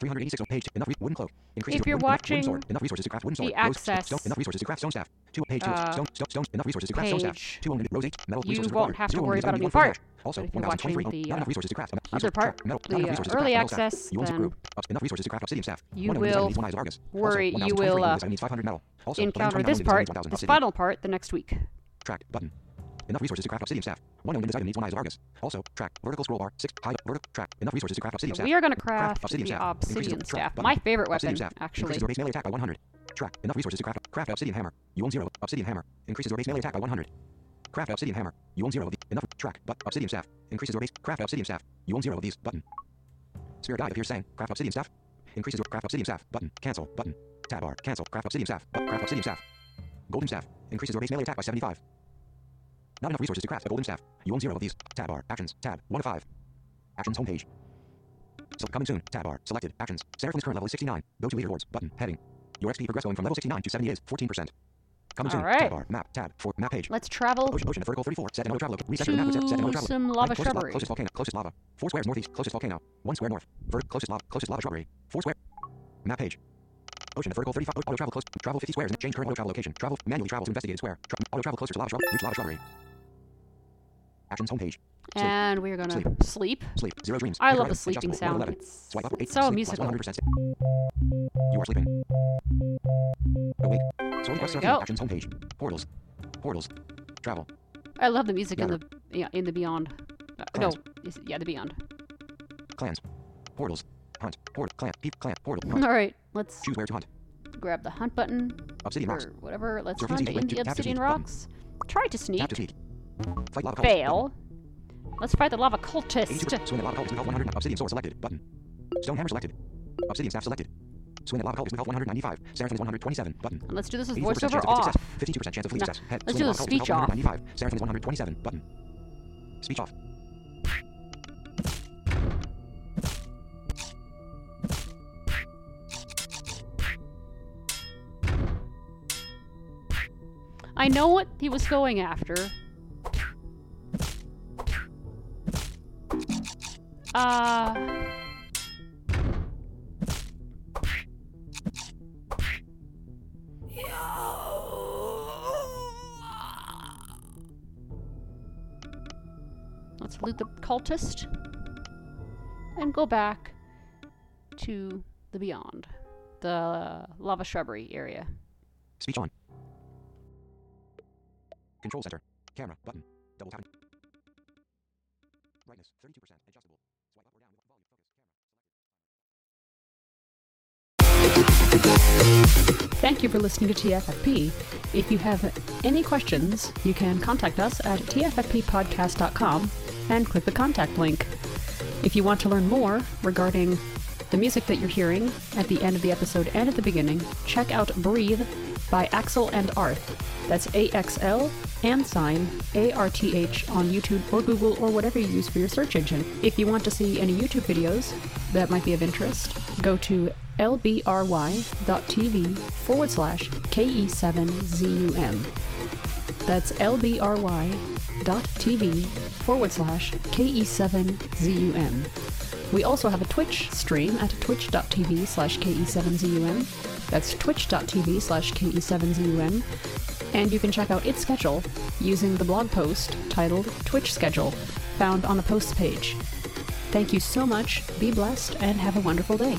Three hundred eighty-six on page. Enough re- wooden cloak. Increases If your you're wooden, enough wooden watching sword. Enough resources to craft wooden the sword. Rose, access, stone, enough resources to craft stone staff. Two page tools. uh, Stone, stone, stone. Enough resources to craft stone staff. page, Two only rose eight. Metal you resources won't required. have to Zero worry about a new part. Also, But if you're 1023 watching the, not uh, enough resources to craft. Other part, metal. the, Not uh, early craft metal staff. access, You then. Ups- Enough resources to craft obsidian staff. you will needs one eyes of Argus. Also, worry, you 1023 will uh, needs 500 metal. Also, encounter 1129 this part, needs 1000 this final part, the next week. Track button. Enough resources to craft obsidian staff. One only item needs one eyes of Argus. Also, track vertical scroll bar six high vertical track. Enough resources to craft obsidian staff. We are going to Craft craft obsidian staff. Obsidian staff. My favorite Obsidian staff. actually. Increases your base melee attack by 100. Track. Enough resources to craft. Craft obsidian hammer. You own zero. Obsidian hammer. Increases your base melee attack by 100. Craft obsidian hammer. You own zero of the enough track. But obsidian staff. Increases your base. Craft obsidian staff. You own zero of these. Button. Spirit guide appears saying craft obsidian staff. Increases your craft obsidian staff. Button. Cancel. Button. Tab bar. Cancel. Craft obsidian staff. But craft obsidian staff. Golden staff. Increases your base melee attack by 75. Not enough resources to craft a golden staff. You own zero of these. Tab bar. Actions. Tab. 1 of 5. Actions homepage. So coming soon. Tab bar. Selected. Actions. Seraphim is current level is 69. Go to leaderboards. Button. Heading. Your XP progress going from level 69 to 70 is 14%. Coming soon. Alright. Tab bar. Map. Tab. For map page. Let's travel Ocean. Ocean. Vertical 34. Set another travel. Reset your map. Set, set another to travel. some lava Closest, shrubbery. closest volcano. Closest lava. Four squares northeast. Closest volcano. One square north. Vert. Closest lava. Closest lava shrubbery. Four square. Map page. Ocean. Vertical 35. Auto travel close. Travel 50 squares. Change current auto travel location. Travel. Manually travel to investigated square. Tra- auto travel closer to lava shrub. Reach lava shrubbery. Actions homepage. Sleep. And we're going to Sleep. sleep. Sleep. Zero dreams. I love the sleeping sound. It's, Swipe up. It's so Sleep musical. 100%. You are sleeping. Awake. Sorting quests we go. actions homepage. Portals. Portals. Travel. I love the music in the yeah, in the Beyond. Uh, no, yeah, the Beyond. Clans. Portals. Hunt. Port. Clan. Peep. Clan. Portal. Hunt. All right, let's Choose where to hunt. grab the hunt button Obsidian or rocks. whatever. Let's Surface hunt in the obsidian sneak, button. rocks. Try to sneak. To. Fight lava. Fail. Let's fight the lava cultist. Swing at lava cultists with health 100. Obsidian sword selected. Button. Stone hammer selected. Obsidian staff selected. Swing at lava cultists with health 195. Seraphim is 127. Button. And let's do this with 84% chance voiceover of off. 52% chance of fleet No, success. Head. let's Swing do at the lava cultists with speech off. 195. Seraphim is 127. Button. Speech off. I know what he was going after. Uh. Let's loot the cultist and go back to the beyond, the lava shrubbery area. Speech on. Control center. Camera. Button. Double tap. Brightness. 32%. Adjustable. Swipe up or down. Volume. Focus. Camera. Thank you for listening to TFFP. If you have any questions, you can contact us at tffppodcast.com and click the contact link. If you want to learn more regarding the music that you're hearing at the end of the episode and at the beginning, check out Breathe by Axl and Arth. That's A X L and sign A R T H on YouTube or Google or whatever you use for your search engine. If you want to see any YouTube videos that might be of interest, go to lbry.tv forward slash KE7ZUM. That's lbry.tv forward slash KE7ZUM. We also have a Twitch stream at twitch.tv slash KE7ZUM. That's twitch.tv slash KE7ZUM. And you can check out its schedule using the blog post titled Twitch Schedule, found on the posts page. Thank you so much, be blessed, and have a wonderful day.